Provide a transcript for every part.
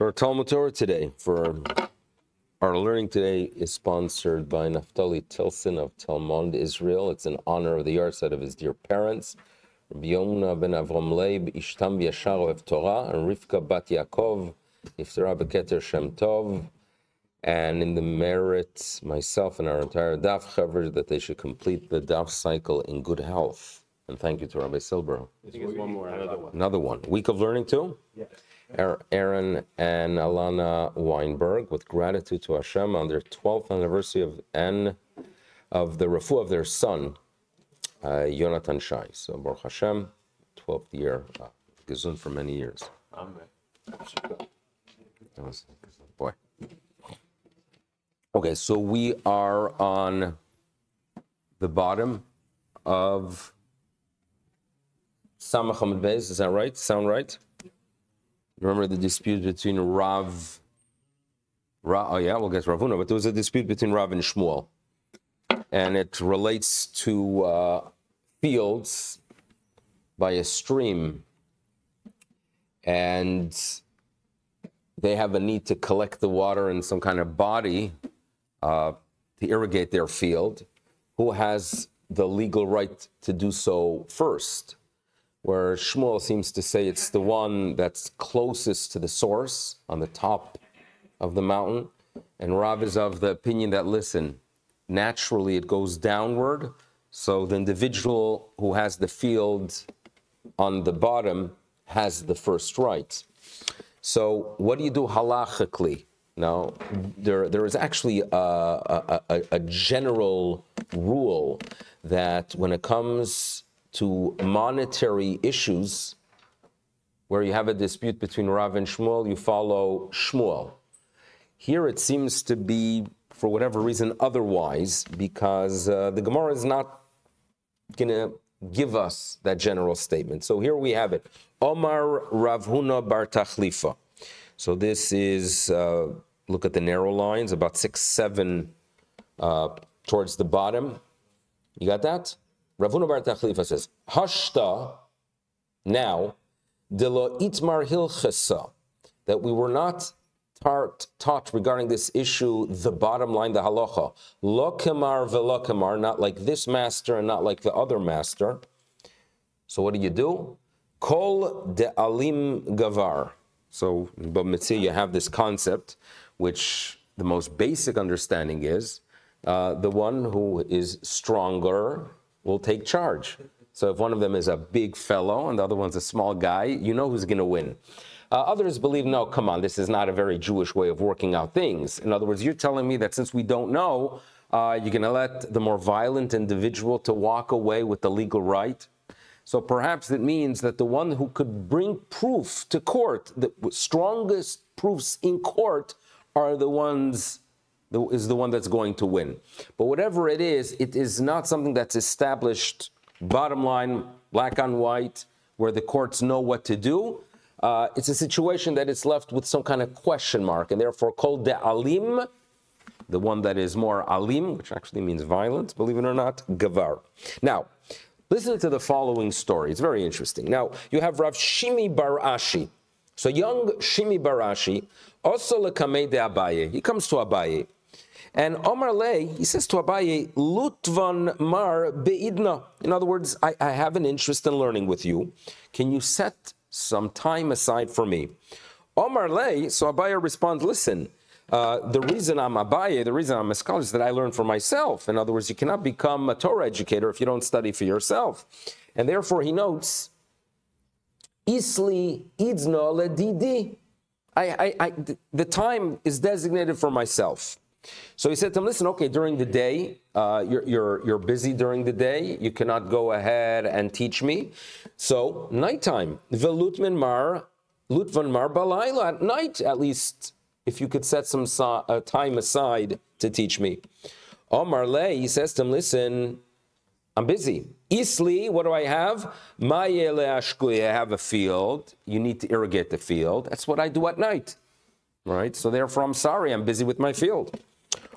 Our Talmud Torah today, for our learning today, is sponsored by Naftali Tilson of Telmond Israel. It's in honor of the yahrzeit of his dear parents, Rabbi Yona ben Avram Leib, Ishtam Yashar of Torah, and Rivka Bat Yaakov, Iftara Beketer Shem Tov, and in the merit, myself and our entire DAF Chevra, that they should complete the DAF cycle in good health. And thank you to Rabbi Silber. one more, another one. Another one. Week of learning too? Yes. Aaron and Alana Weinberg, with gratitude to Hashem on their 12th anniversary of and of the refu of their son, uh, Yonatan Shai. So Baruch Hashem, 12th year, uh, Gezun for many years. Amen. Was- Boy. Okay, so we are on the bottom of Samach Hamad Beis, is that right? Sound right? Remember the dispute between Rav, Ra, oh yeah, we'll get Ravuna, but there was a dispute between Rav and Shmuel. And it relates to uh, fields by a stream. And they have a need to collect the water in some kind of body uh, to irrigate their field. Who has the legal right to do so first? Where Shmuel seems to say it's the one that's closest to the source on the top of the mountain. And Rav is of the opinion that, listen, naturally it goes downward. So the individual who has the field on the bottom has the first right. So, what do you do halachically? Now, there, there is actually a, a, a, a general rule that when it comes to monetary issues, where you have a dispute between Rav and Shmuel, you follow Shmuel. Here it seems to be, for whatever reason, otherwise, because uh, the Gemara is not going to give us that general statement. So here we have it. Omar Rav Huna Bar Tachlifa. So this is, uh, look at the narrow lines, about six, seven uh, towards the bottom. You got that? Rav Huna Bar Tachlifa says, Hashta, now, de lo itmar hilchesa, that we were not taught, regarding this issue, the bottom line, the halacha. Lo kemar velo kemar, not like this master and not like the other master. So what do you do? Kol de alim gavar. So in Bab you have this concept, which the most basic understanding is uh, the one who is stronger will take charge. So if one of them is a big fellow and the other one's a small guy, you know who's going to win. Uh, others believe, no, come on, this is not a very Jewish way of working out things. In other words, you're telling me that since we don't know, uh, you're going to let the more violent individual to walk away with the legal right. So perhaps it means that the one who could bring proof to court, the strongest proofs in court, are the ones is the one that's going to win. But whatever it is, it is not something that's established. Bottom line, black on white, where the courts know what to do. Uh, it's a situation that is left with some kind of question mark, and therefore called the alim, the one that is more alim, which actually means violent, believe it or not, gavar. Now, listen to the following story. It's very interesting. Now, you have Rav Shimi bar Ashi. So young Shimi bar Ashi, also lekamei de Abaye. He comes to Abaye. And Omar Lay, he says to Abaye, Lutvan Mar Beidna. In other words, I, I have an interest in learning with you. Can you set some time aside for me? Omar Lay, so Abaye responds, listen, uh, the reason I'm Abaye, the reason I'm a scholar is that I learn for myself. In other words, you cannot become a Torah educator if you don't study for yourself. And therefore, he notes, Isli idzno ledidi. I, I, I, the time is designated for myself. So he said to him, listen, okay, during the day, uh, you're, you're, you're busy during the day. You cannot go ahead and teach me. So nighttime, velutman mar, lutvan mar balayla, at night at least, if you could set some so, uh, time aside to teach me. Omar Lay, he says to him, listen, I'm busy. Isli, what do I have? Mayele ashkui, I have a field. You need to irrigate the field. That's what I do at night. Right? So therefore, I'm sorry, I'm busy with my field.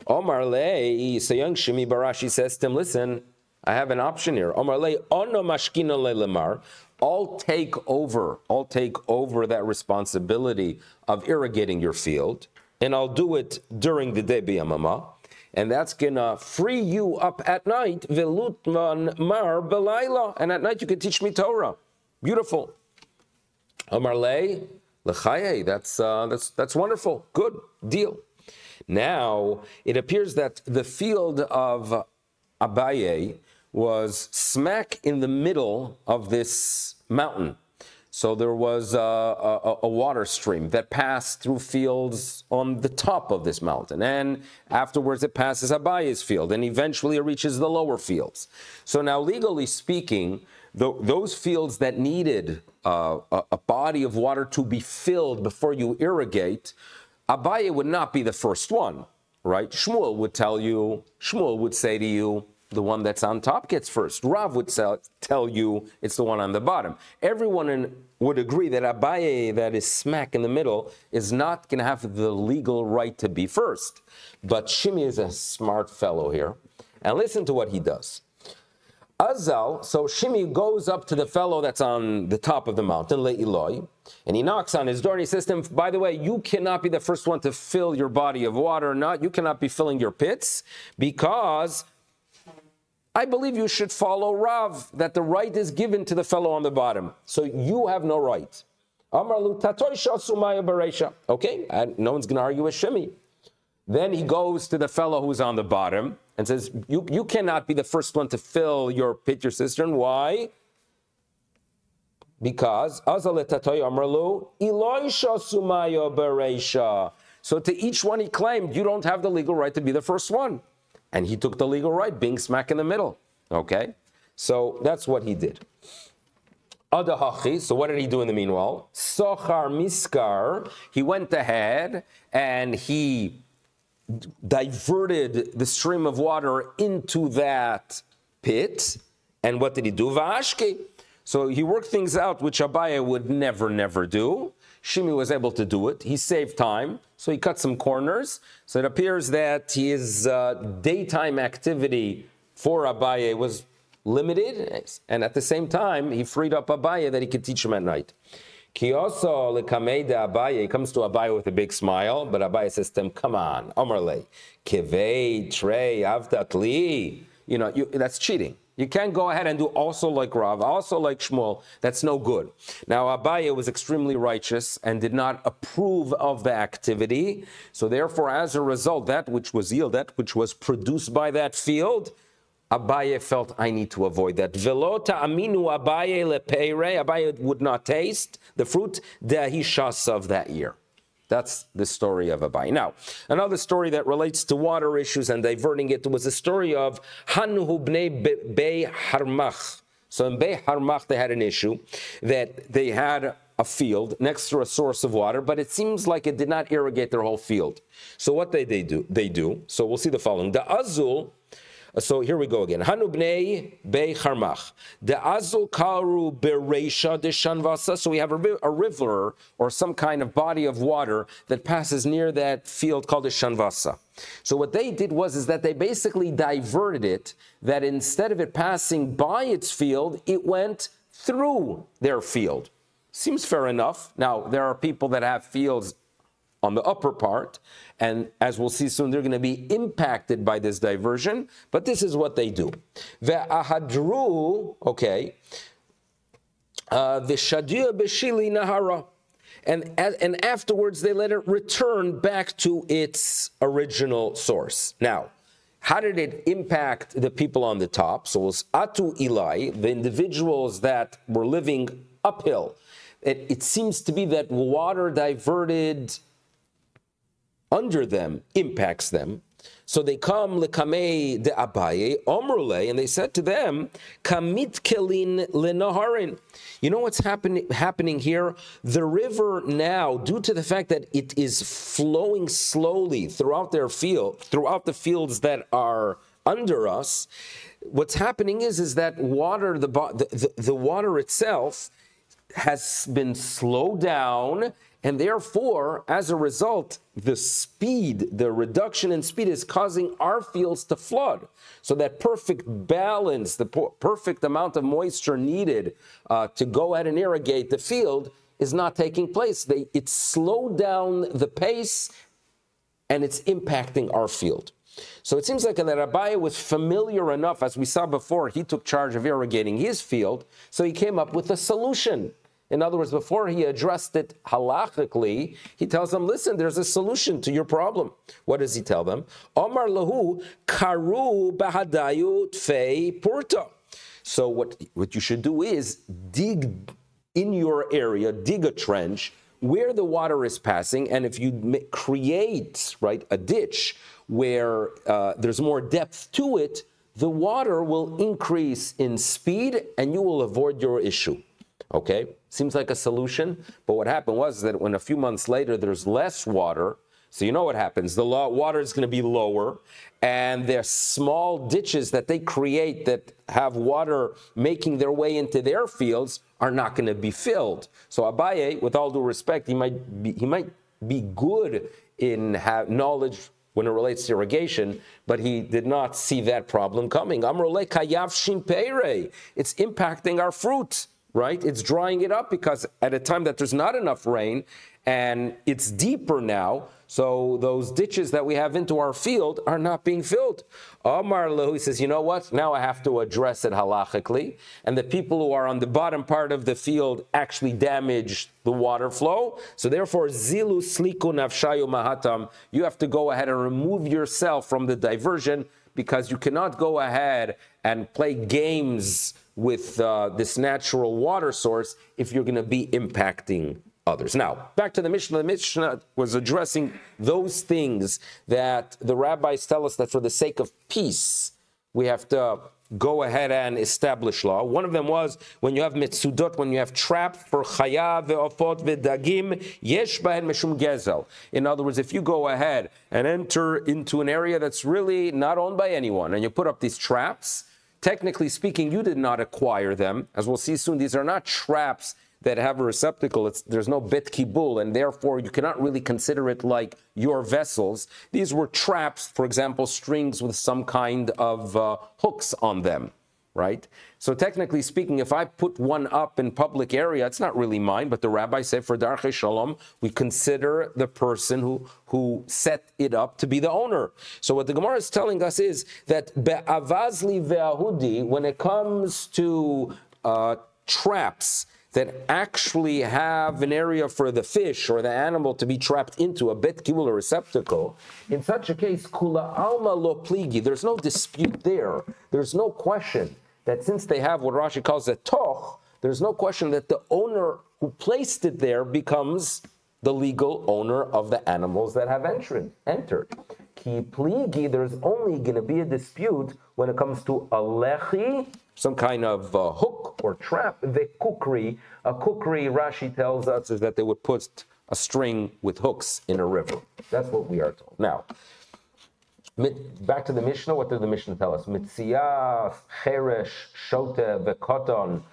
Omar Lei, so young Shimi bar Ashi says to him, listen, I have an option here. Omar Lei, ono mashkina lemar. I'll take over, I'll take over that responsibility of irrigating your field, and I'll do it during the day biyamama, and that's gonna free you up at night, velutman mar belayla, and at night you can teach me Torah. Beautiful. Amar lei lechaye, that's uh, that's that's wonderful. Good deal. Now it appears that the field of Abaye was smack in the middle of this mountain. So there was a, a, a, water stream that passed through fields on the top of this mountain. And afterwards, it passes Abaye's field, and eventually it reaches the lower fields. So now, legally speaking, the, those fields that needed uh, a, a body of water to be filled before you irrigate, Abaye would not be the first one, right? Shmuel would tell you, Shmuel would say to you, the one that's on top gets first. Rav would tell, you it's the one on the bottom. Everyone in, would agree that Abaye, that is smack in the middle, is not going to have the legal right to be first. But Shimi is a smart fellow here. And listen to what he does. Azal, so Shimi goes up to the fellow that's on the top of the mountain, Le'iloi, and he knocks on his door and he says to him, By the way, you cannot be the first one to fill your body of water, not you cannot be filling your pits, because I believe you should follow Rav, that the right is given to the fellow on the bottom. So you have no right. Okay, and no one's going to argue with Shimi. Then he goes to the fellow who's on the bottom and says, you, you cannot be the first one to fill your pit, your cistern. Why? Because so to each one he claimed, you don't have the legal right to be the first one. And he took the legal right, being smack in the middle. Okay? So that's what he did. So what did he do in the meanwhile? Sochar Miskar, he went ahead and he diverted the stream of water into that pit. And what did he do? Vashke. So he worked things out which Abaye would never, never do. Shimi was able to do it. He saved time, so he cut some corners. So it appears that his uh, daytime activity for Abaye was limited, and at the same time, he freed up Abaye that he could teach him at night. Kiyoso lekameda Abaye, he comes to Abaye with a big smile, but Abaye says to him, come on, Omerle, kivei, trey, avdatli. You know, you, that's cheating. You can't go ahead and do also like Rav, also like Shmuel. That's no good. Now, Abaye was extremely righteous and did not approve of the activity. So, therefore, as a result, that which was yielded, that which was produced by that field, Abaye felt I need to avoid that. Velota aminu Abaye lepeire. Abaye would not taste the fruit dehishas of that year. That's the story of Abaye. Now, another story that relates to water issues and diverting it was the story of Hanuhu bnei Bei Harmach. So in Bei Harmach, they had an issue that they had a field next to a source of water, but it seems like it did not irrigate their whole field. So what they, they do? They do. So we'll see the following. The Azul so here we go again. Hanubnei be charmach. The azul karu bereisha de shanvasa. So we have a, a, river or some kind of body of water that passes near that field called the shanvasa. So what they did was is that they basically diverted it. That instead of it passing by its field, it went through their field. Seems fair enough. Now there are people that have fields on the upper part. And as we'll see soon, they're going to be impacted by this diversion. But this is what they do. Ve'ahadru, okay, uh, the shadia beshili nahara. And, and afterwards, they let it return back to its original source. Now, how did it impact the people on the top? So it was Atu Eli, the individuals that were living uphill. It, it seems to be that water diverted under them impacts them. So they come lekamei de abaye omrule, and they said to them, kamit kelin lenaharin. You know what's happening happening here? The river now, due to the fact that it is flowing slowly throughout their field, throughout the fields that are under us, what's happening is is that water, the the, the water itself has been slowed down And therefore, as a result, the speed, the reduction in speed is causing our fields to flood. So that perfect balance, the perfect amount of moisture needed uh, to go ahead and irrigate the field is not taking place. They, it slowed down the pace and it's impacting our field. So it seems like that Abaye was familiar enough, as we saw before, he took charge of irrigating his field, so he came up with a solution. In other words, before he addressed it halachically, he tells them, listen, there's a solution to your problem. What does he tell them? Omar lahu karu bahadayu tfei purta. So what, what you should do is dig in your area, dig a trench where the water is passing, and if you create, right, a ditch where uh, there's more depth to it, the water will increase in speed and you will avoid your issue. Okay? Seems like a solution, but what happened was that when a few months later there's less water, so you know what happens. The water is going to be lower, and there's small ditches that they create that have water making their way into their fields are not going to be filled. So Abaye, with all due respect, he might be, he might be good in have knowledge when it relates to irrigation, but he did not see that problem coming. Amrole kayav shimpeire. It's impacting our fruit, right? It's drying it up because at a time that there's not enough rain and it's deeper now, so those ditches that we have into our field are not being filled. Omar he says, you know what? Now I have to address it halachically. And the people who are on the bottom part of the field actually damage the water flow. So therefore, zilu sliku nafshayu mahatam, you have to go ahead and remove yourself from the diversion because you cannot go ahead and play games with uh, this natural water source if you're going to be impacting others. Now, back to the Mishnah. The Mishnah was addressing those things that the rabbis tell us that for the sake of peace, we have to go ahead and establish law. One of them was when you have mitzudot, when you have trap for chaya ve'ofot ve'dagim, yesh bahen meshum gezel. In other words, if you go ahead and enter into an area that's really not owned by anyone, and you put up these traps, technically speaking, you did not acquire them. As we'll see soon, these are not traps that have a receptacle, there's no bet kibul, and therefore you cannot really consider it like your vessels. These were traps, for example, strings with some kind of uh, hooks on them, right? So technically speaking, if I put one up in public area, it's not really mine, but the rabbi said for Darche Shalom, we consider the person who, who set it up to be the owner. So what the Gemara is telling us is that be'avazli ve'ahudi, when it comes to uh, traps, that actually have an area for the fish or the animal to be trapped into, a bet kibul receptacle, in such a case, kula alma lo pligi, there's no dispute there. There's no question that since they have what Rashi calls a toch, there's no question that the owner who placed it there becomes the legal owner of the animals that have entered. entered. Ki pligi, there's only going to be a dispute when it comes to a lechi some kind of uh, hook or trap. The kukri, a kukri, Rashi tells us, is that they would put a string with hooks in a river. That's what we are told. Now, back to the Mishnah. What did the Mishnah tell us? Mitziyah, cheresh, shote, vekoton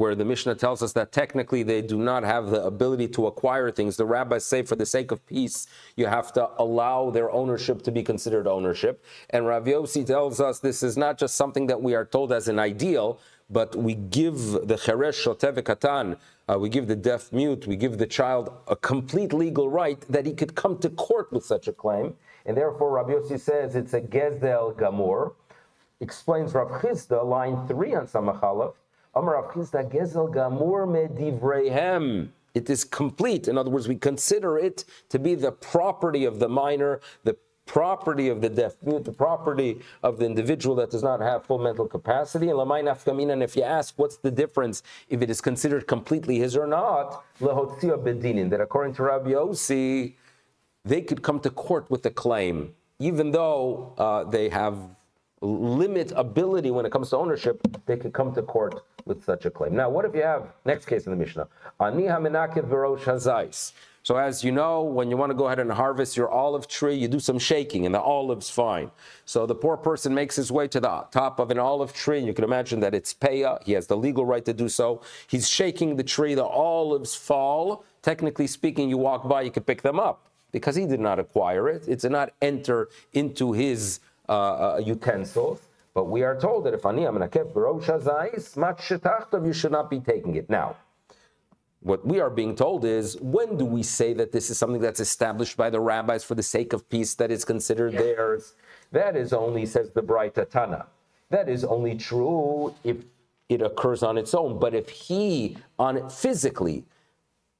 where the Mishnah tells us that technically they do not have the ability to acquire things. The rabbis say, for the sake of peace, you have to allow their ownership to be considered ownership. And Rav tells us this is not just something that we are told as an ideal, but we give the cheresh shotev katan, uh, we give the deaf mute, we give the child a complete legal right that he could come to court with such a claim. And therefore, Rav Yossi says it's a gezel gamur. Explains Rav Chisda, line three on Samachalov, it is complete. In other words, we consider it to be the property of the minor, the property of the deaf mute, the property of the individual that does not have full mental capacity. And if you ask what's the difference if it is considered completely his or not, that according to Rabbi Yossi, they could come to court with a claim, even though uh, they have limit ability when it comes to ownership, they could come to court with such a claim. Now, what if you have, next case in the Mishnah, Ani hazais. So as you know, when you want to go ahead and harvest your olive tree, you do some shaking and the olive's fine. So the poor person makes his way to the top of an olive tree, and you can imagine that it's payah. He has the legal right to do so. He's shaking the tree, the olives fall, technically speaking, you walk by, you could pick them up because he did not acquire it. It did not enter into his uh, uh, utensils. But we are told that if ani amenakev zayis mat you should not be taking it. Now, what we are being told is when do we say that this is something that's established by the rabbis for the sake of peace that is considered theirs? That is only, says the Braita Tana, that is only true if it occurs on its own. But if he on it physically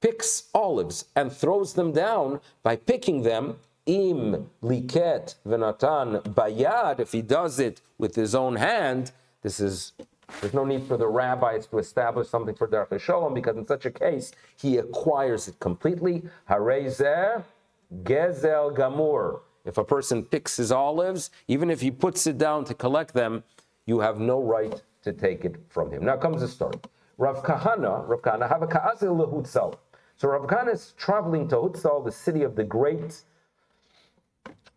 picks olives and throws them down by picking them, im liket venatan bayad, if he does it with his own hand, this is there's no need for the rabbis to establish something for Derech Shalom because in such a case he acquires it completely. Harezeh gezel gamur. If a person picks his olives, even if he puts it down to collect them, you have no right to take it from him. Now comes the story. Rav Kahana, Rav Kahana, have a. So Rav Kahana is traveling to Hutzal, the city of the great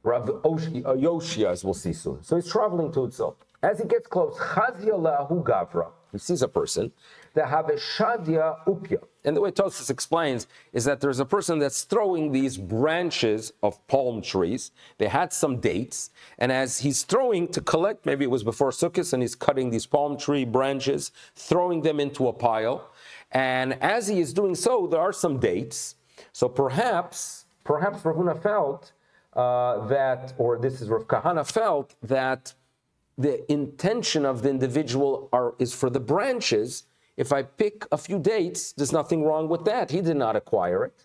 Rav uh, Yoshia, as we'll see soon. So he's traveling to Hutzal. As he gets close, Chazia gavra. He sees a person that have a shadia upya. And the way Tosis explains is that there's a person that's throwing these branches of palm trees. They had some dates, and as he's throwing to collect, maybe it was before Sukkot, and he's cutting these palm tree branches, throwing them into a pile. And as he is doing so, there are some dates. So perhaps, perhaps Ravuna felt uh, that, or this is Rav Kahana felt that the intention of the individual are, is for the branches. If I pick a few dates, there's nothing wrong with that. He did not acquire it,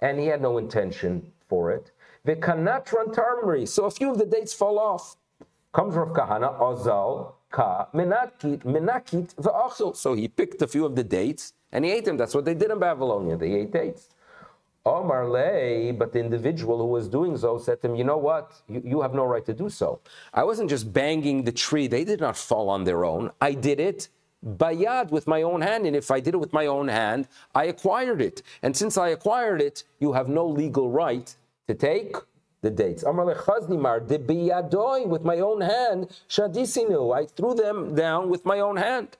and he had no intention for it. The kanatran tarmari. So a few of the dates fall off. Comes Rav Kahana, Ozal, Menakit, So he picked a few of the dates and he ate them. That's what they did in Babylonia. They ate dates. Omar lay, but the individual who was doing so said to him, You know what? You, you, have no right to do so. I wasn't just banging the tree, they did not fall on their own. I did it bayad with my own hand. And if I did it with my own hand, I acquired it. And since I acquired it, you have no legal right to take the dates. With my own hand shadisinu. I threw them down with my own hand.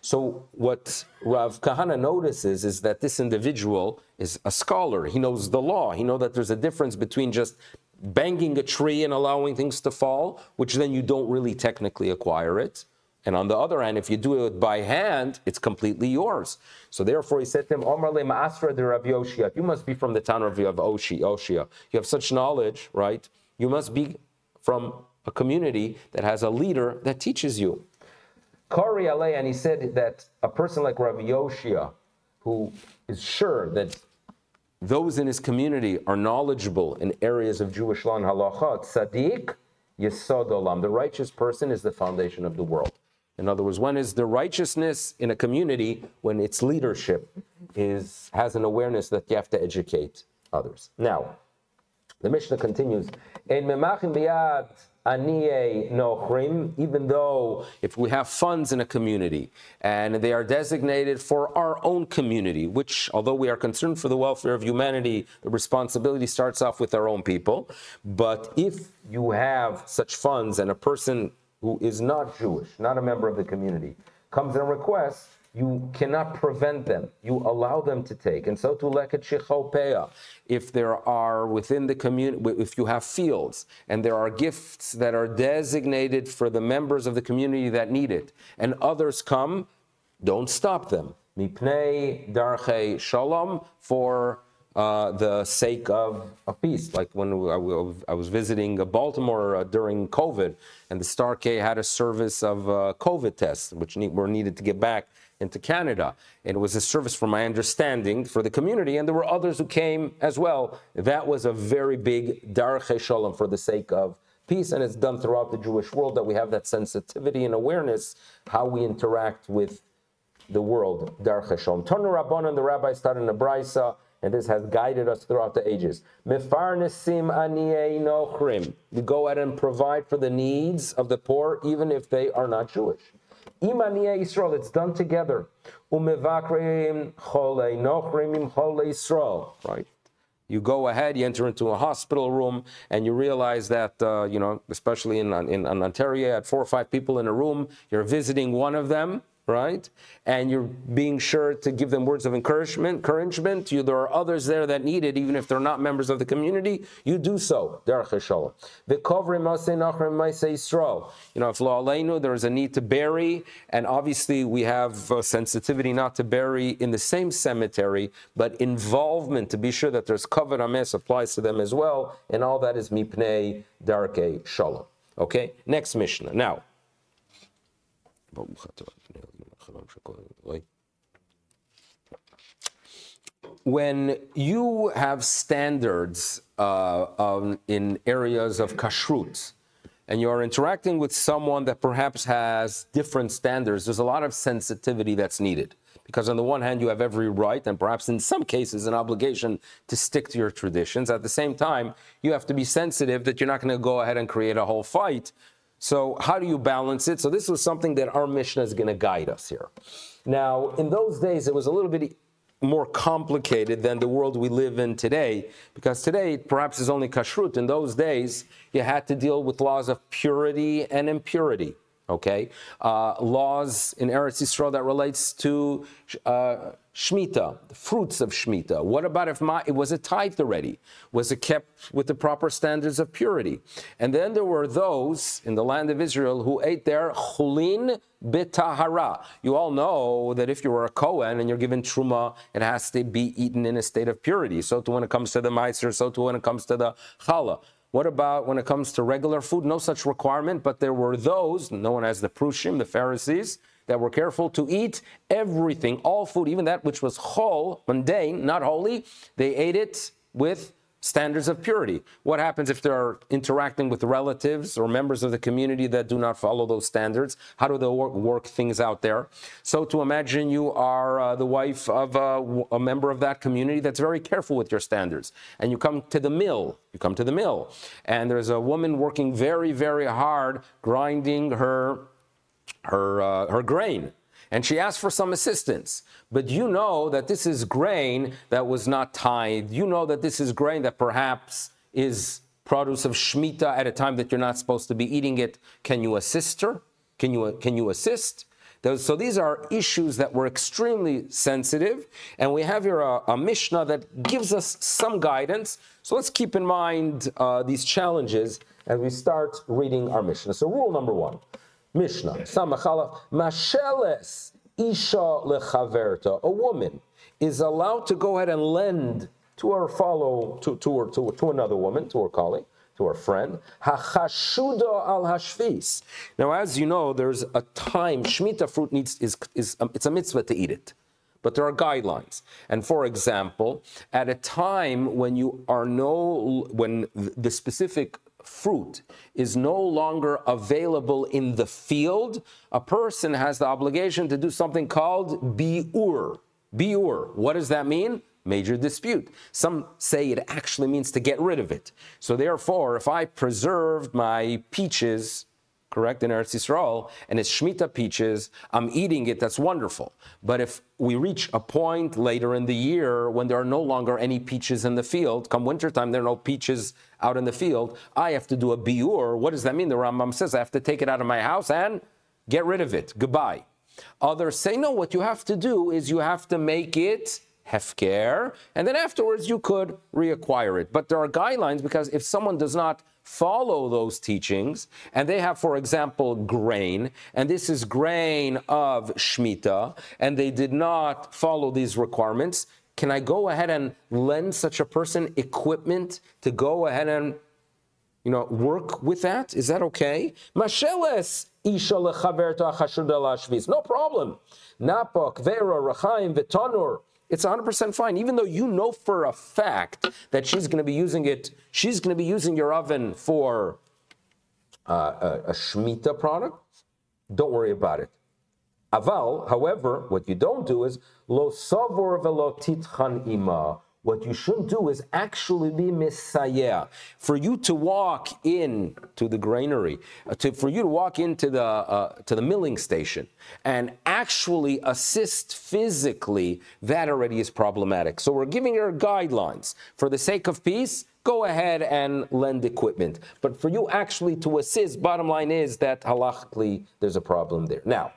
So what Rav Kahana notices is that this individual is a scholar. He knows the law. He knows that there's a difference between just banging a tree and allowing things to fall, which then you don't really technically acquire it. And on the other hand, if you do it by hand, it's completely yours. So therefore, he said to him, Omar le ma'asra de Rav Yoshia. You must be from the town of Oshi, Oshia. You have such knowledge, right? You must be from a community that has a leader that teaches you. Kari alei, and he said that a person like Rav Yoshia, who is sure that those in his community are knowledgeable in areas of Jewish law and halacha, tzaddik yesod olam. The righteous person is the foundation of the world. In other words, when is the righteousness in a community when its leadership is has an awareness that you have to educate others. Now, the Mishnah continues. Even though if we have funds in a community and they are designated for our own community, which although we are concerned for the welfare of humanity, the responsibility starts off with our own people. But if you have such funds and a person who is not Jewish, not a member of the community, comes and requests, you cannot prevent them. You allow them to take. And so to leket shichopeya, if there are within the community, if you have fields and there are gifts that are designated for the members of the community that need it, and others come, don't stop them. Mipnei darche shalom for uh, the sake of, of peace. Like when I was visiting Baltimore uh, during COVID, and the Star K had a service of uh, COVID tests, which were needed to get back into Canada. It was a service, from my understanding, for the community, and there were others who came as well. That was a very big Darche Shalom for the sake of peace, and it's done throughout the Jewish world that we have that sensitivity and awareness how we interact with the world. Darche Shalom. Rabban and the rabbi started in the Brisa, and this has guided us throughout the ages. We go ahead and provide for the needs of the poor, even if they are not Jewish. It's done together. Right? You go ahead, you enter into a hospital room, and you realize that, uh, you know, especially in, in, in Ontario, you had four or five people in a room, you're visiting one of them, right? And you're being sure to give them words of encouragement. Encouragement. You, there are others there that need it, even if they're not members of the community. You do so. The. You know, if lo aleinu, there is a need to bury, and obviously we have sensitivity not to bury in the same cemetery, but involvement to be sure that there's kavod hames applies to them as well, and all that is mipnei darke shalom. Okay, next Mishnah. Now, when you have standards uh, um, in areas of kashrut, and you're interacting with someone that perhaps has different standards, there's a lot of sensitivity that's needed. Because on the one hand, you have every right, and perhaps in some cases, an obligation to stick to your traditions. At the same time, you have to be sensitive that you're not going to go ahead and create a whole fight so how do you balance it? So this was something that our Mishnah is going to guide us here. Now, in those days, it was a little bit more complicated than the world we live in today, because today perhaps is only kashrut. In those days, you had to deal with laws of purity and impurity. Okay, uh, laws in Eretz Yisrael that relates to uh, Shemitah, the fruits of Shemitah. What about if my, it was a tithe already? Was it kept with the proper standards of purity? And then there were those in the land of Israel who ate their chulin bitahara. You all know that if you were a Kohen and you're given truma, it has to be eaten in a state of purity. So too when it comes to the meiser, so too when it comes to the challah. What about when it comes to regular food? No such requirement, but there were those known as the Prushim, the Pharisees, that were careful to eat everything, all food, even that which was chol, mundane, not holy. They ate it with standards of purity. What happens if they're interacting with relatives or members of the community that do not follow those standards? How do they work, work things out there? So, to imagine you are uh, the wife of a, a member of that community that's very careful with your standards, and you come to the mill, you come to the mill, and there's a woman working very, very hard grinding her her uh, her grain and she asked for some assistance. But you know that this is grain that was not tithed. You know that this is grain that perhaps is produce of Shemitah at a time that you're not supposed to be eating it. Can you assist her? Can you, can you assist? So these are issues that were extremely sensitive, and we have here a, a Mishnah that gives us some guidance. So let's keep in mind uh, these challenges as we start reading our Mishnah. So rule number one, Mishnah, Samachala, Masheles Isha lechaverta. A woman is allowed to go ahead and lend to her follow to, to, her, to, to another woman, to her colleague, to her friend. Hachashuda al hashvis. Now, as you know, there's a time Shemitah fruit needs is, is um, it's a mitzvah to eat it. But there are guidelines. And for example, at a time when you are no, when the specific fruit is no longer available in the field, a person has the obligation to do something called biur. Biur. What does that mean? Major dispute. Some say it actually means to get rid of it. So therefore, if I preserved my peaches correct, in Eretz Yisrael, and it's Shemitah peaches, I'm eating it, that's wonderful. But if we reach a point later in the year when there are no longer any peaches in the field, come wintertime, there are no peaches out in the field, I have to do a biur. What does that mean? The Rambam says I have to take it out of my house and get rid of it. Goodbye. Others say, no, what you have to do is you have to make it hefker, and then afterwards you could reacquire it. But there are guidelines because if someone does not follow those teachings, and they have, for example, grain, and this is grain of Shemitah, and they did not follow these requirements, can I go ahead and lend such a person equipment to go ahead and you know, work with that? Is that okay? Masheles isha No problem. Napok, vera, rachaim, vitanur. It's 100% fine, even though you know for a fact that she's going to be using it, she's going to be using your oven for uh, a, a Shemitah product. Don't worry about it. Aval, however, what you don't do is lo savor velo titchan ima what you should do is actually be messiah. For you to walk in to the granary, uh, to, for you to walk into the uh, to the milling station and actually assist physically, that already is problematic. So we're giving her guidelines for the sake of peace. Go ahead and lend equipment. But for you actually to assist, bottom line is that halachically there's a problem there. Now,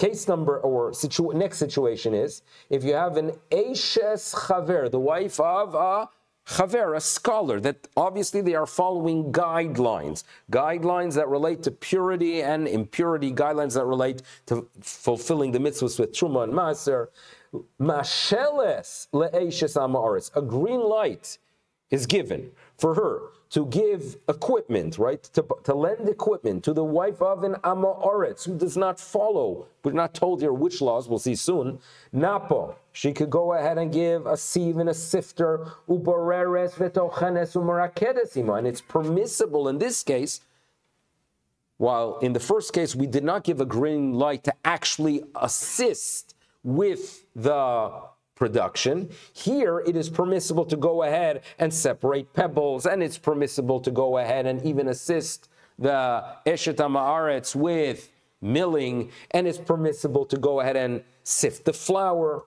Case number or situ- next situation is if you have an Eshes Chaver, the wife of a Chaver, a scholar, that obviously they are following guidelines, guidelines that relate to purity and impurity, guidelines that relate to fulfilling the mitzvahs with Truma and Maser. Masheles le'eshes amaris, a green light is given for her to give equipment, right? To, to lend equipment to the wife of an Amoritz who does not follow. We're not told here which laws, we'll see soon. Napo, she could go ahead and give a sieve and a sifter, uboreres vetochenes umarakedesima. And it's permissible in this case, while in the first case we did not give a green light to actually assist with the production. Here, it is permissible to go ahead and separate pebbles, and it's permissible to go ahead and even assist the Eshet Ma'aretz with milling, and it's permissible to go ahead and sift the flour.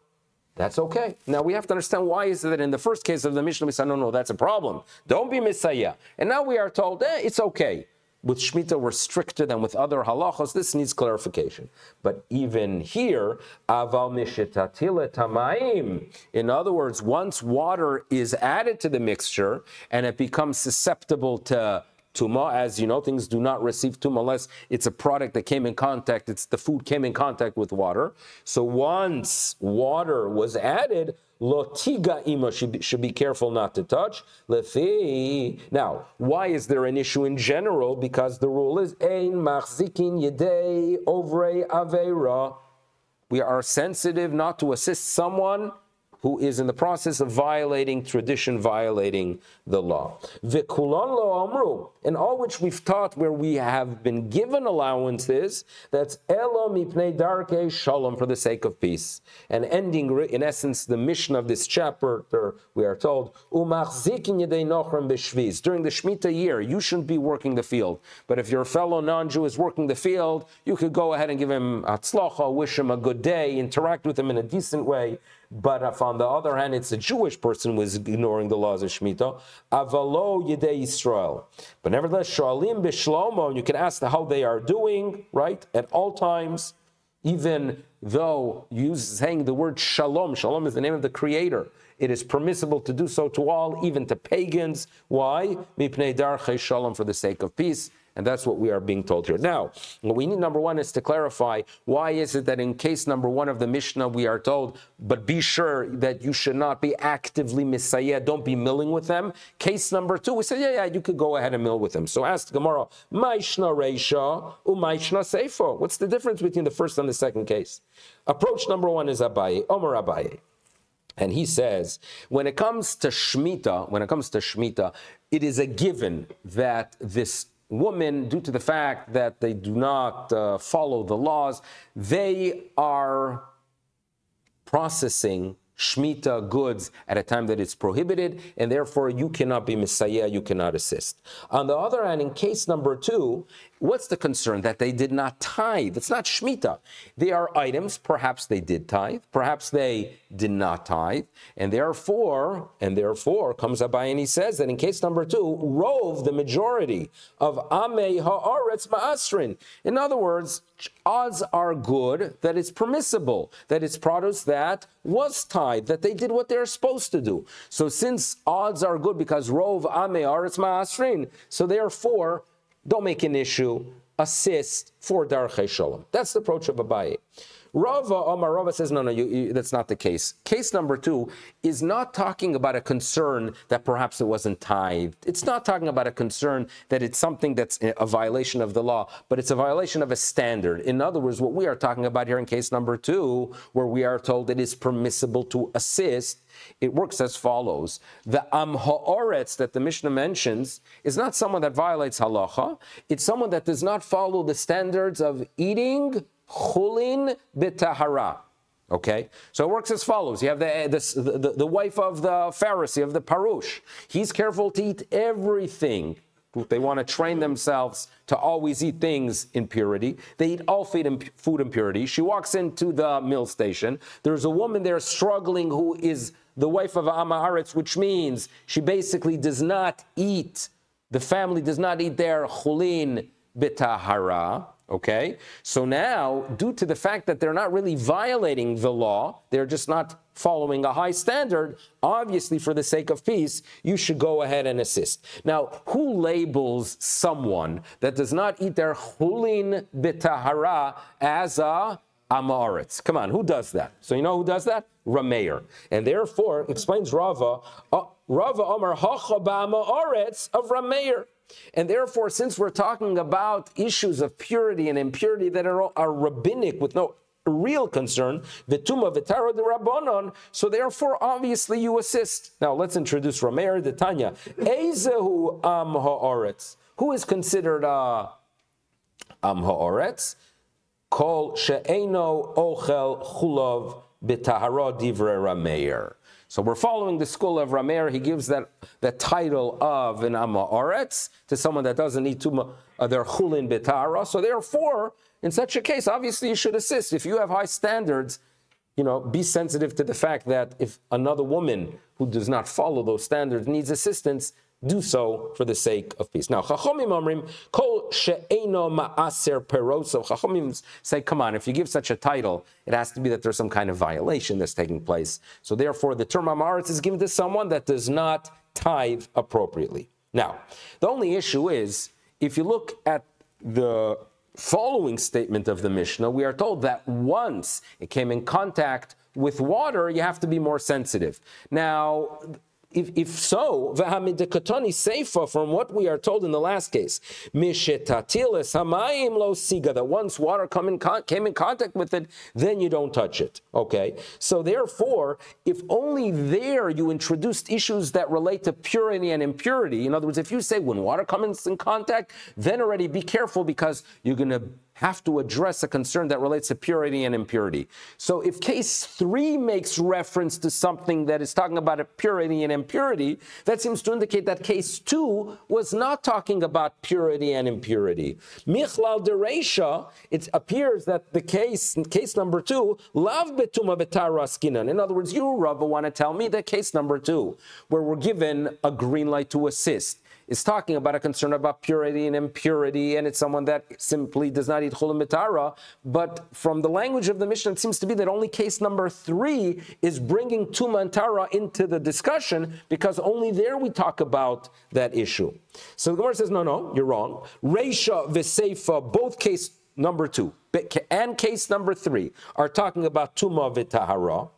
That's okay. Now we have to understand why is it that in the first case of the Mishnah we said, no, no, that's a problem. Don't be Messiah. And now we are told, eh, it's okay with Shemitah we're stricter than with other halachos. This needs clarification. But even here, aval mishitatile tamaim. In other words, once water is added to the mixture and it becomes susceptible to tuma, as you know, things do not receive tuma unless it's a product that came in contact. It's the food came in contact with water. So once water was added, Lotiga ima should, should be careful not to touch. Lefi. Now, why is there an issue in general? Because the rule is ein machzikin yedei ovre avera. We are sensitive not to assist someone who is in the process of violating tradition, violating the law. Amru, and all which we've taught where we have been given allowances, that's elo mipnei darke shalom, for the sake of peace. And ending, in essence, the mission of this chapter, we are told. During the Shemitah year, you shouldn't be working the field. But if your fellow non-Jew is working the field, you could go ahead and give him atzlocha, wish him a good day, interact with him in a decent way, but if on the other hand, it's a Jewish person who is ignoring the laws of Shemitah, avalo yedei Israel. But nevertheless, shalim bishlomo, and you can ask how they are doing, right, at all times, even though you saying the word shalom, shalom is the name of the Creator. It is permissible to do so to all, even to pagans. Why? Mipnei darche shalom, for the sake of peace. And that's what we are being told here. Now, what we need, number one, is to clarify why is it that in case number one of the Mishnah, we are told, but be sure that you should not be actively Messiah, don't be milling with them. Case number two, we say, yeah, yeah, you could go ahead and mill with them. So ask Gemara, Maishna Reisha, Umaishna Seifo. What's the difference between the first and the second case? Approach number one is Abaye, Omer Abaye. And he says, when it comes to Shemitah, when it comes to Shemitah, it is a given that this women, due to the fact that they do not uh, follow the laws, they are processing Shemitah goods at a time that it's prohibited, and therefore you cannot be Messiah, you cannot assist. On the other hand, in case number two, What's the concern? That they did not tithe. It's not Shemitah. They are items, perhaps they did tithe, perhaps they did not tithe, and therefore, and therefore, comes Abaye and he says that in case number two, rove the majority of Ame Haaretz Ma'asrin. In other words, odds are good that it's permissible, that it's produce that was tithe, that they did what they're supposed to do. So since odds are good because rove Amei Haaretz Ma'asrin, so therefore, don't make an issue, assist for Darche Shalom. That's the approach of Abaye. Rava oh, Omar Rava says, no, no, you, you, that's not the case. Case number two is not talking about a concern that perhaps it wasn't tithed. It's not talking about a concern that it's something that's a violation of the law, but it's a violation of a standard. In other words, what we are talking about here in case number two, where we are told it is permissible to assist, it works as follows. The Am Ha'oretz that the Mishnah mentions is not someone that violates halacha. It's someone that does not follow the standards of eating chulin b'tahara. Okay, so it works as follows. You have the, the, the, the wife of the Pharisee, of the Parush. He's careful to eat everything they want to train themselves to always eat things in purity. They eat all food in purity. She walks into the mill station. There's a woman there struggling who is the wife of Amaharetz, which means she basically does not eat, the family does not eat their chulin bitahara. Okay? So now, due to the fact that they're not really violating the law, they're just not following a high standard, obviously, for the sake of peace, you should go ahead and assist. Now, who labels someone that does not eat their chulin bitahara as a Amaretz. Come on, who does that? So you know who does that? Rameir. And therefore, explains Rava, uh, Rava Omar Hacha Ba'amaretz of Rameir. And therefore, since we're talking about issues of purity and impurity that are, are rabbinic with no real concern, vituma vitara de rabbanon. So therefore, obviously, you assist. Now let's introduce Rameir de Tanya. Ezehu am haaretz. Who is considered uh, am haaretz? Kol she'eno ochel chulov b'tahara divrei Rameir. So we're following the school of Rameir. He gives that, that title of an Amma Oretz to someone that doesn't need to uh, their chulin betara. So therefore, in such a case, obviously you should assist. If you have high standards, you know, be sensitive to the fact that if another woman who does not follow those standards needs assistance, do so for the sake of peace. Now, Chachomim Amrim, Kol She'eno Ma'aser Peroso. Chachomim say, come on, if you give such a title, it has to be that there's some kind of violation that's taking place. So therefore, the term Amaretz is given to someone that does not tithe appropriately. Now, the only issue is, if you look at the following statement of the Mishnah, we are told that once it came in contact with water, you have to be more sensitive. Now, if, if so, v'hamidekatani seifa, from what we are told in the last case, mishetatilis hamayim lo siga, that once water come in con- came in contact with it, then you don't touch it. Okay? So therefore, if only there you introduced issues that relate to purity and impurity, in other words, if you say when water comes in contact, then already be careful because you're going to have to address a concern that relates to purity and impurity. So if case three makes reference to something that is talking about purity and impurity, that seems to indicate that case two was not talking about purity and impurity. Michlal dereisha, it appears that the case, case number two, lav betuma betaraskinan. In other words, you, Rava, want to tell me that case number two, where we're given a green light to assist, is talking about a concern about purity and impurity, and it's someone that simply does not eat chulim mitara. But from the language of the Mishnah, it seems to be that only case number three is bringing tuma and tara into the discussion because only there we talk about that issue. So the Gemara says, no, no, you're wrong. Reisha v'seifa, both case number two and case number three are talking about tuma v'tahara.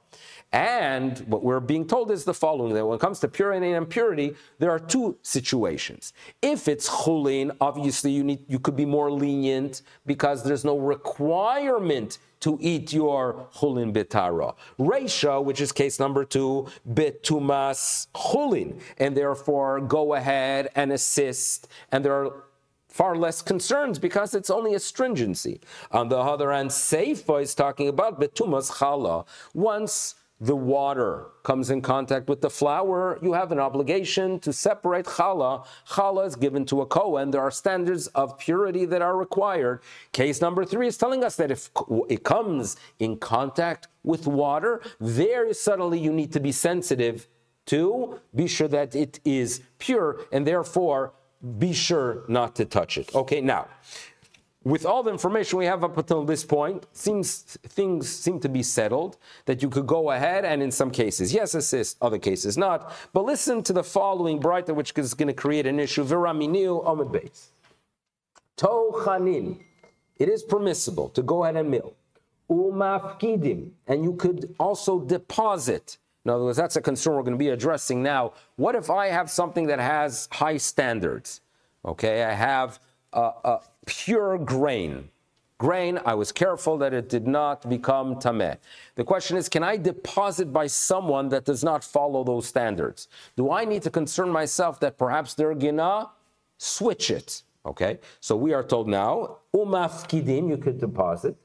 And what we're being told is the following that when it comes to purity and impurity, there are two situations. If it's chulin, obviously you need you could be more lenient because there's no requirement to eat your chulin betara. Reisha, which is case number two, betumas chulin, and therefore go ahead and assist, and there are far less concerns because it's only a stringency. On the other hand, Seifa is talking about betumas chala. Once the water comes in contact with the flour, you have an obligation to separate challah. Challah is given to a Kohen. There are standards of purity that are required. Case number three is telling us that if it comes in contact with water, there suddenly you need to be sensitive to be sure that it is pure and therefore be sure not to touch it. Okay, now with all the information we have up until this point, seems things seem to be settled that you could go ahead and in some cases, yes, assist, other cases not. But listen to the following brisa, which is going to create an issue. Viraminiu omid base. Tochanin. It is permissible to go ahead and mill. Umafkidim. And you could also deposit. In other words, that's a concern we're going to be addressing now. What if I have something that has high standards? Okay, I have uh, uh, pure grain. Grain, I was careful that it did not become tameh. The question is, can I deposit by someone that does not follow those standards? Do I need to concern myself that perhaps they're gonna switch it? Okay, so we are told now, umafkidim, you could deposit.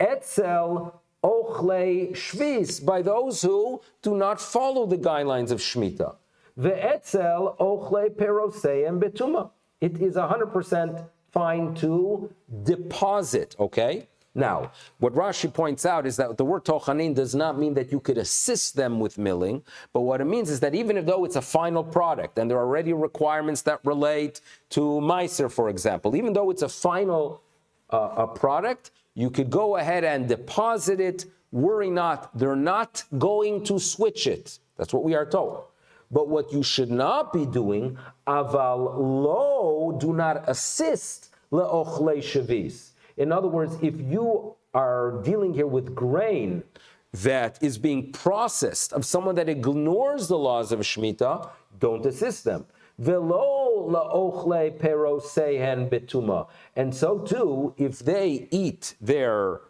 Etzel ochle shvis, by those who do not follow the guidelines of Shemitah. The etzel ochle peroseim betuma. It is 100% fine to deposit, okay? Now, what Rashi points out is that the word tochanin does not mean that you could assist them with milling, but what it means is that even though it's a final product and there are already requirements that relate to Meiser, for example, even though it's a final uh, a product, you could go ahead and deposit it. Worry not, they're not going to switch it. That's what we are told. But what you should not be doing, aval lo, do not assist le'ochle shavis. In other words, if you are dealing here with grain that is being processed of someone that ignores the laws of Shemitah, don't assist them. Velo laochle perosehen betuma. And so too, if they eat their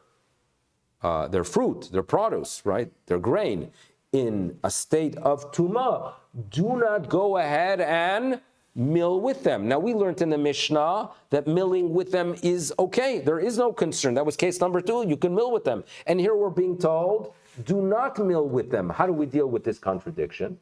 uh, their fruit, their produce, right, their grain, in a state of tuma, do not go ahead and mill with them. Now, we learned in the Mishnah that milling with them is okay. There is no concern. That was case number two. You can mill with them. And here we're being told, do not mill with them. How do we deal with this contradiction?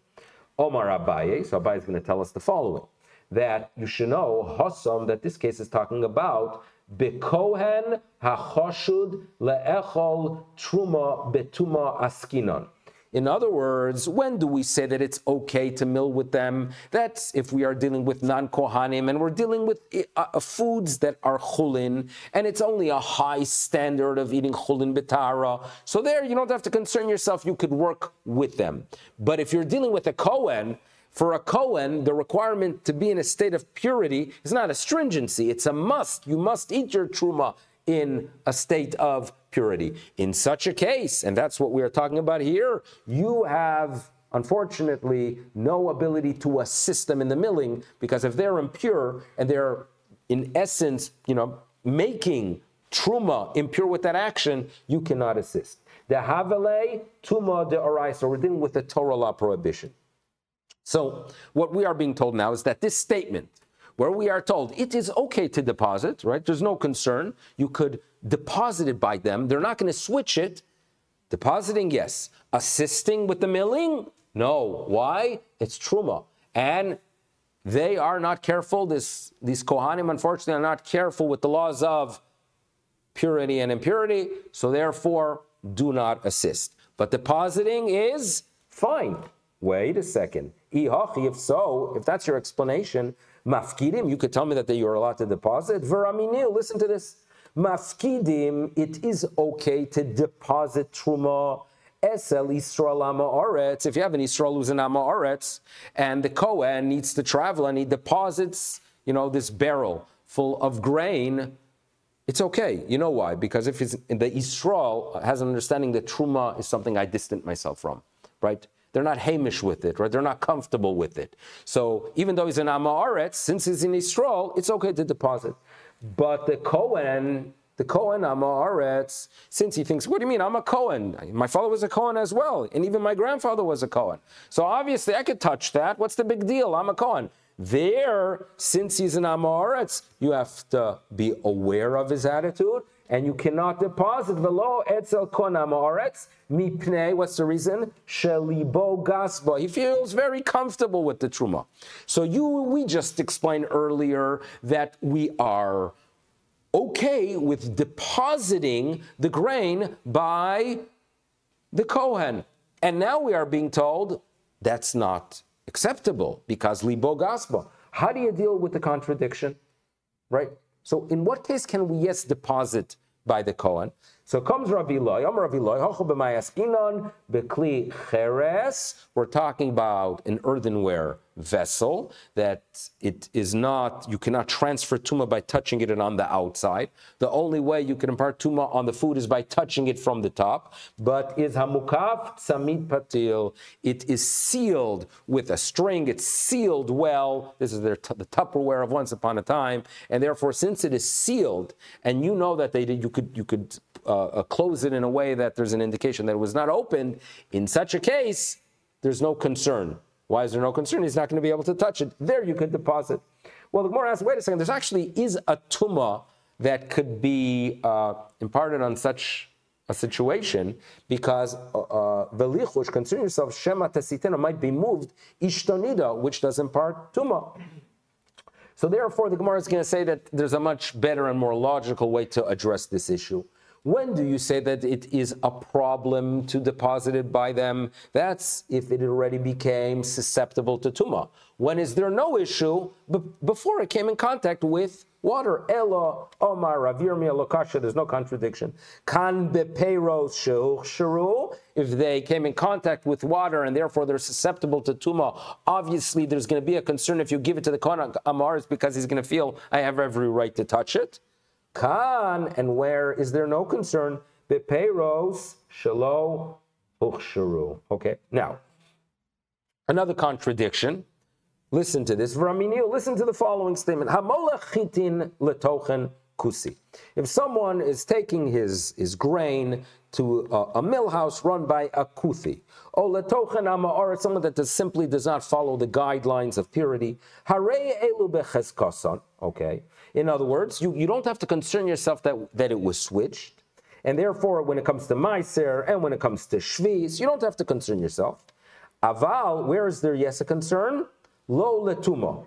Omar Abaye, so Abaye is going to tell us the following that you should know, Hossam, that this case is talking about Bekohen HaChoshud Le'echol Truma Betuma Askinon. In other words, when do we say that it's okay to mill with them? That's if we are dealing with non kohanim and we're dealing with uh, uh, foods that are chulin, and it's only a high standard of eating chulin betara. So there, you don't have to concern yourself. You could work with them. But if you're dealing with a kohen, for a Kohen, the requirement to be in a state of purity is not a stringency, it's a must. You must eat your truma in a state of purity. In such a case, and that's what we are talking about here, you have unfortunately no ability to assist them in the milling because if they're impure and they're in essence, you know, making truma impure with that action, you cannot assist. The havele tuma de oraisa. We're dealing with the Torah law prohibition. So what we are being told now is that this statement where we are told it is okay to deposit, right? There's no concern. You could deposit it by them. They're not going to switch it. Depositing, yes. Assisting with the milling? No. Why? It's truma. And they are not careful. This, these Kohanim, unfortunately, are not careful with the laws of purity and impurity. So therefore, do not assist. But depositing is fine. Wait a second. If so, if that's your explanation, Mafkidim, you could tell me that you are allowed to deposit. Veraminil, listen to this. Mafkidim, it is okay to deposit truma. Esel Yisrael Oretz. If you have an Yisrael who's an Ama Oretz, and the Kohen needs to travel and he deposits, you know, this barrel full of grain, it's okay. You know why? Because if the Yisrael has an understanding that truma is something I distant myself from, right? They're not hamish with it, right? They're not comfortable with it. So even though he's an Amaretz, since he's in Israel, it's okay to deposit. But the Kohen, the Kohen Amaretz, since he thinks, what do you mean? I'm a Kohen. My father was a Kohen as well, and even my grandfather was a Kohen. So obviously I could touch that. What's the big deal? I'm a Kohen. There, since he's an Amaretz, you have to be aware of his attitude and you cannot deposit velo etzel konam oretz mipnei. What's the reason? Shelibo gasba. He feels very comfortable with the truma. So you, we just explained earlier that we are okay with depositing the grain by the kohen, and now we are being told that's not acceptable because libo gasba. How do you deal with the contradiction? Right? So in what case can we, yes, deposit by the Kohen? So comes Rabbi Loi, Om Rabbi Loi, Bekli Cheres. We're talking about an earthenware vessel that it is not, you cannot transfer tuma by touching it and on the outside. The only way you can impart tuma on the food is by touching it from the top. But is hamukaf samit patil, it is sealed with a string, it's sealed well. This is their t- the Tupperware of once upon a time. And therefore, since it is sealed, and you know that they did, you could, you could uh, uh, close it in a way that there's an indication that it was not opened, in such a case, there's no concern why is there no concern? He's not going to be able to touch it. There you could deposit. Well, the Gemara asks, wait a second, there's actually is a tuma that could be uh, imparted on such a situation because uh, uh, uh, consider yourself, shema tesitena might be moved, ishtonida, which does impart tuma. So therefore, the Gemara is going to say that there's a much better and more logical way to address this issue, When do you say that it is a problem to deposit it by them? That's if it already became susceptible to tuma. When is there no issue before it came in contact with water? Elo Omar Ravirmi Lokasha. There's no contradiction. Kan sharu. If they came in contact with water and therefore they're susceptible to tuma, obviously there's going to be a concern if you give it to the Kohen Amar, is because he's going to feel I have every right to touch it. Kan, and where is there no concern? Bepeiros shalo uchsharu. Okay, now, another contradiction. Listen to this. V'raminiu, listen to the following statement. Hamolach chitin letochen kusi. If someone is taking his, his grain to a, a mill house run by a kuthi, or letochen or someone that simply does not follow the guidelines of purity, harei elu becheskason, okay, in other words, you, you don't have to concern yourself that, that it was switched. And therefore, when it comes to Meiser and when it comes to Shvis, you don't have to concern yourself. Aval, where is there yes a concern? Lo letuma.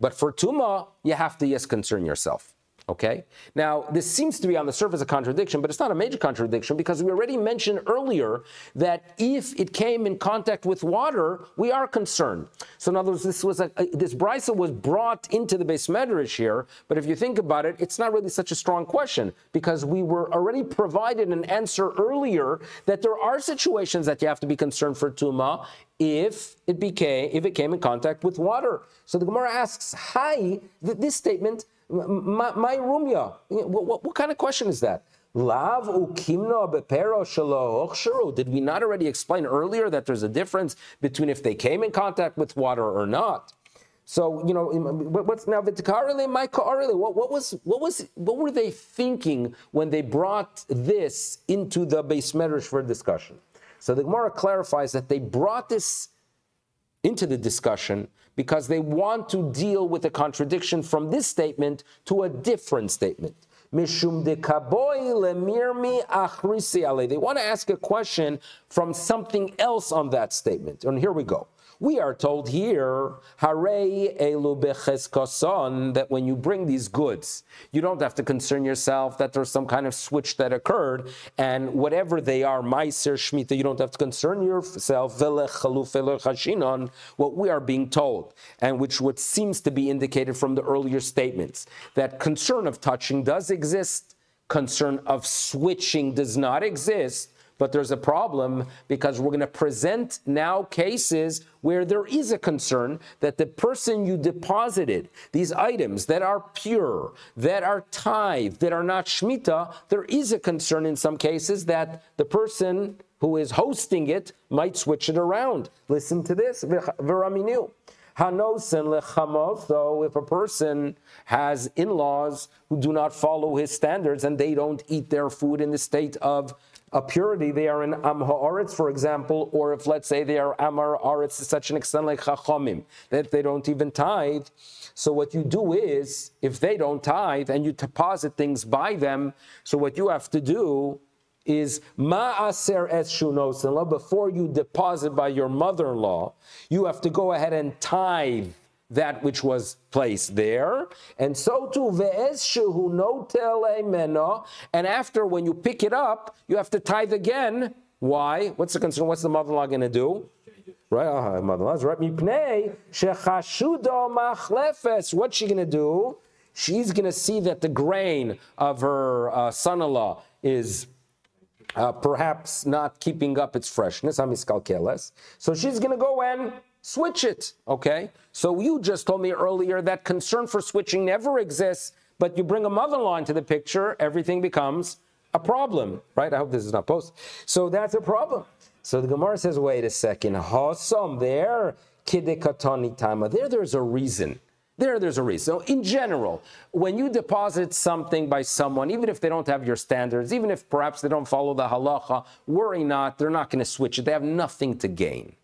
But for tuma, you have to yes concern yourself. Okay? Now, this seems to be on the surface a contradiction, but it's not a major contradiction because we already mentioned earlier that if it came in contact with water, we are concerned. So, in other words, this was a, a this brisa was brought into the beis medrash here, but if you think about it, it's not really such a strong question because we were already provided an answer earlier that there are situations that you have to be concerned for tuma if it became if it came in contact with water. So the Gemara asks, "Hi, this statement." My, my rumya. What, what, what, kind of question is that? Lav ukimno bepero Did we not already explain earlier that there's a difference between if they came in contact with water or not? So you know, what's now v'tikarele my What, what was what was what were they thinking when they brought this into the beis medrash for discussion? So the Gemara clarifies that they brought this into the discussion because they want to deal with a contradiction from this statement to a different statement. They want to ask a question from something else on that statement. And here we go. We are told here, that when you bring these goods, you don't have to concern yourself that there's some kind of switch that occurred, and whatever they are, meiser shmita, you don't have to concern yourself. What we are being told, and which what seems to be indicated from the earlier statements, that concern of touching does exist, concern of switching does not exist but there's a problem because we're going to present now cases where there is a concern that the person you deposited these items that are pure, that are tithe, that are not shmita, there is a concern in some cases that the person who is hosting it might switch it around. Listen to this. V'raminu. Hanosen lechamov, so if a person has in-laws who do not follow his standards and they don't eat their food in the state of a purity, they are in Am Ha'aretz, for example, or if let's say they are Amar Aretz to such an extent like Chachomim, that they don't even tithe. So what you do is, if they don't tithe and you deposit things by them, so what you have to do is ma'aser es shunosinla, before you deposit by your mother-in-law, you have to go ahead and tithe that which was placed there. And so too, ve'ez shehu notel emeno. And after, when you pick it up, you have to tithe again. Why? What's the concern? What's the mother-in-law going to do? Right, uh, mother-in-law's right. Mipnei shechashudo machlefes. What's she going to do? She's going to see that the grain of her uh, son-in-law is uh, perhaps not keeping up its freshness. So she's going to go and switch it. Okay? So you just told me earlier that concern for switching never exists, but you bring a mother law into the picture, everything becomes a problem, right? I hope this is not post. So that's a problem. So the Gemara says, wait a second, Hosam there, kidekatani tama. There, there's a reason. There, there's a reason. So, in general, when you deposit something by someone, even if they don't have your standards, even if perhaps they don't follow the halacha, worry not, they're not going to switch it. They have nothing to gain.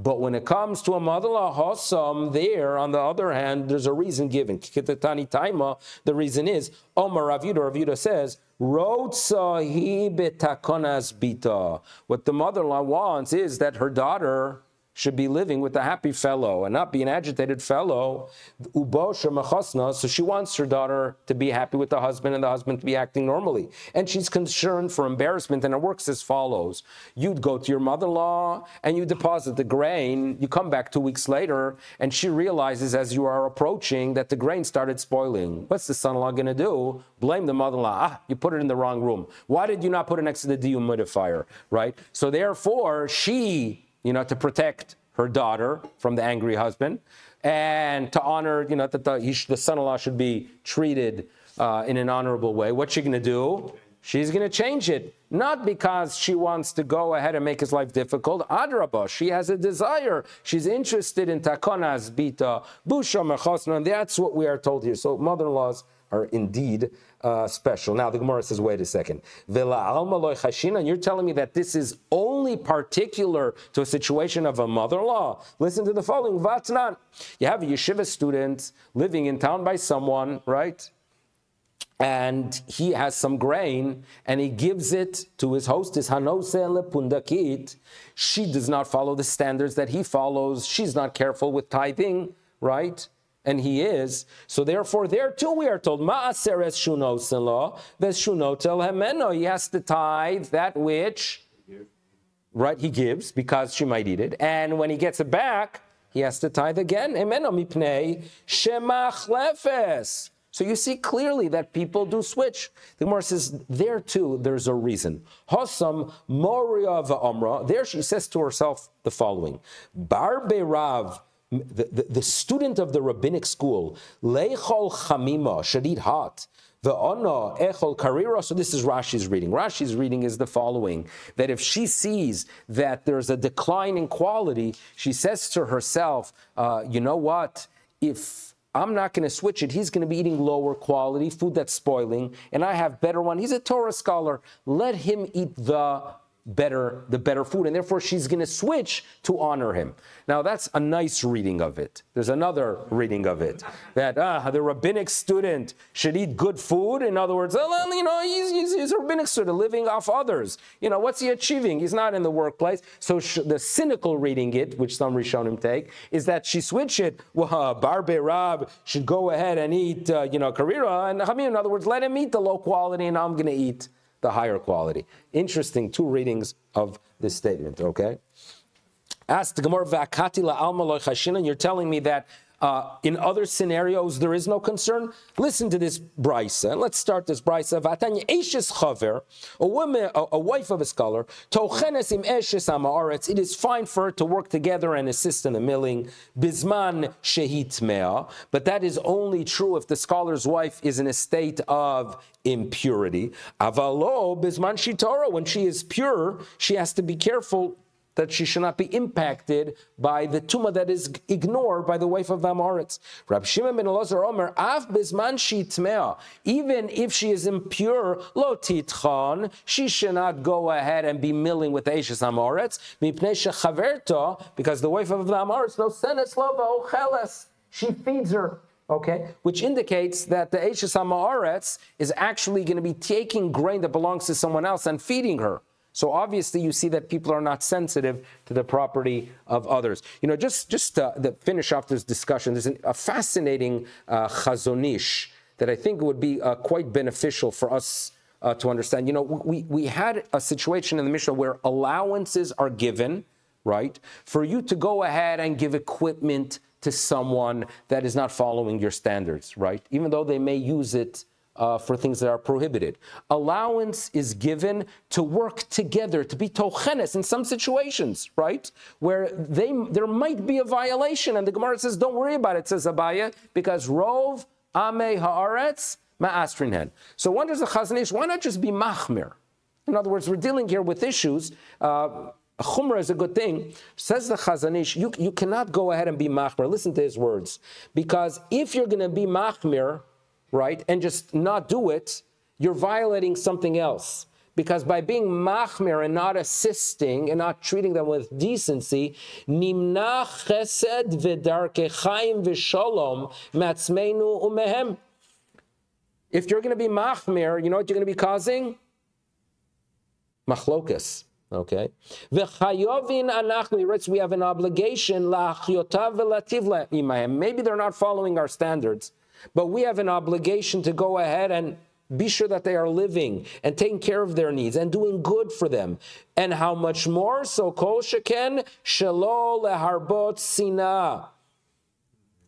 But when it comes to a mother-in-law hosam, there, on the other hand, there's a reason given. The reason is, Omar Rav Yehuda, Ravuda says, Rotsa hi bitakonas bita. What the mother-in-law wants is that her daughter should be living with a happy fellow and not be an agitated fellow. So she wants her daughter to be happy with the husband and the husband to be acting normally. And she's concerned for embarrassment, and it works as follows. You'd go to your mother-in-law and you deposit the grain. You come back two weeks later, and she realizes as you are approaching that the grain started spoiling. What's the son-in-law going to do? Blame the mother-in-law. Ah, you put it in the wrong room. Why did you not put it next to the dehumidifier, right? So therefore, she you know, to protect her daughter from the angry husband, and to honor, you know, that the, the son-in-law should be treated uh, in an honorable way. What's she going to do? She's going to change it, not because she wants to go ahead and make his life difficult. Adraba, she has a desire. She's interested in takonas bita, busha mechosna, and that's what we are told here. So mother-in-laws are indeed uh, special. Now the Gemara says, wait a second. And you're telling me that this is only particular to a situation of a mother-in-law. Listen to the following. Vatnan. You have a yeshiva student living in town by someone, right? and he has some grain and he gives it to his hostess Hanosele Pundakit. She does not follow the standards that he follows. She's not careful with tithing, right? And he is. So therefore, there too we are told, Ma'aseres shunoselo, veshunotel hemeno. He has to tithe that which, right, he gives because she might eat it. And when he gets it back, he has to tithe again. Emeno mipnei shemach lefes. So you see clearly that people do switch. The Gemara says there too there's a reason. Hosam moria va'amra. There she says to herself the following: Barbe Rav the, the, student of the rabbinic school, Leichol Chamima, should eat hot. The Ona Echol Karira. So this is Rashi's reading. Rashi's reading is the following: that if she sees that there's a decline in quality, she says to herself, uh, "You know what? If I'm not going to switch it. He's going to be eating lower quality food that's spoiling, and I have better one. He's a Torah scholar. Let him eat the better the better food, and therefore she's going to switch to honor him. Now that's a nice reading of it. There's another reading of it that ah, the rabbinic student should eat good food. In other words, well, you know, he's, he's, he's, a rabbinic student living off others. You know, what's he achieving? He's not in the workplace. So sh- the cynical reading it, which some Rishonim take, is that she switch it. Well, Barbe Rab should go ahead and eat, uh, you know, karira, and Hamim. In other words, let him eat the low quality, and I'm going to eat the higher quality. Interesting two readings of this statement, okay? Ask the Gemara, la'alma you're telling me that uh, in other scenarios, there is no concern. Listen to this brisa. Let's start this brisa. Vatanya eshes chaver, a woman, a, a, wife of a scholar, tochenes eshes amaretz. It is fine for her to work together and assist in the milling. Bisman shehit mea, but that is only true if the scholar's wife is in a state of impurity. Avalo bisman shitara. When she is pure, she has to be careful that she should not be impacted by the tumah that is ignored by the wife of Amoritz. Rab Shimon ben Elazar Omer, Av bizman shitmea, even if she is impure, lo titchan, she should not go ahead and be milling with Eishes Amoritz, mipnei shechaverta, because the wife of Amoritz, no senes lo cheles, she feeds her okay, which indicates that the Eishes Hamaretz is actually going to be taking grain that belongs to someone else and feeding her. So obviously, you see that people are not sensitive to the property of others. You know, just just to, to finish off this discussion, there's an, a fascinating uh, Chazon Ish that I think would be uh, quite beneficial for us uh, to understand. You know, we we had a situation in the Mishnah where allowances are given, right, for you to go ahead and give equipment to someone that is not following your standards, right? Even though they may use it uh, for things that are prohibited. Allowance is given to work together, to be tochenes in some situations, right? Where they there might be a violation, and the Gemara says, don't worry about it, says Abaye, because Rov Ame Haaretz Ma'astrinhen. So when does the Chazon Ish, why not just be Machmir? In other words, we're dealing here with issues. Uh, Chumrah is a good thing. Says the Chazon Ish, you, you cannot go ahead and be machmir. Listen to his words. Because if you're going to be machmir, right, and just not do it, you're violating something else. Because by being machmir and not assisting and not treating them with decency, nimna chesed v'darke chaim matzmeinu umehem. If you're going to be machmir, you know what you're going to be causing? Machlokas. Okay. V'chayovin anachnu, he writes, we have an obligation, Maybe they're not following our standards, but we have an obligation to go ahead and be sure that they are living and taking care of their needs and doing good for them. And how much more? So kol sheken shelo leharbot sina.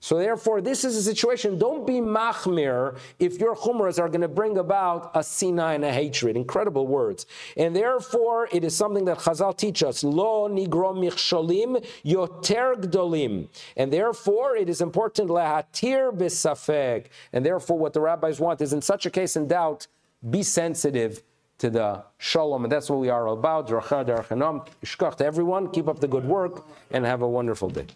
So therefore, this is a situation. Don't be machmir if your chumras are going to bring about a sina and a hatred. Incredible words. And therefore, it is something that Chazal teach us. Lo nigro michsholim yoter gdolim. And therefore, it is important lehatir bisafek. And therefore, what the rabbis want is, in such a case in doubt, be sensitive to the shalom. And that's what we are about. Ishkach to everyone. Keep up the good work and have a wonderful day.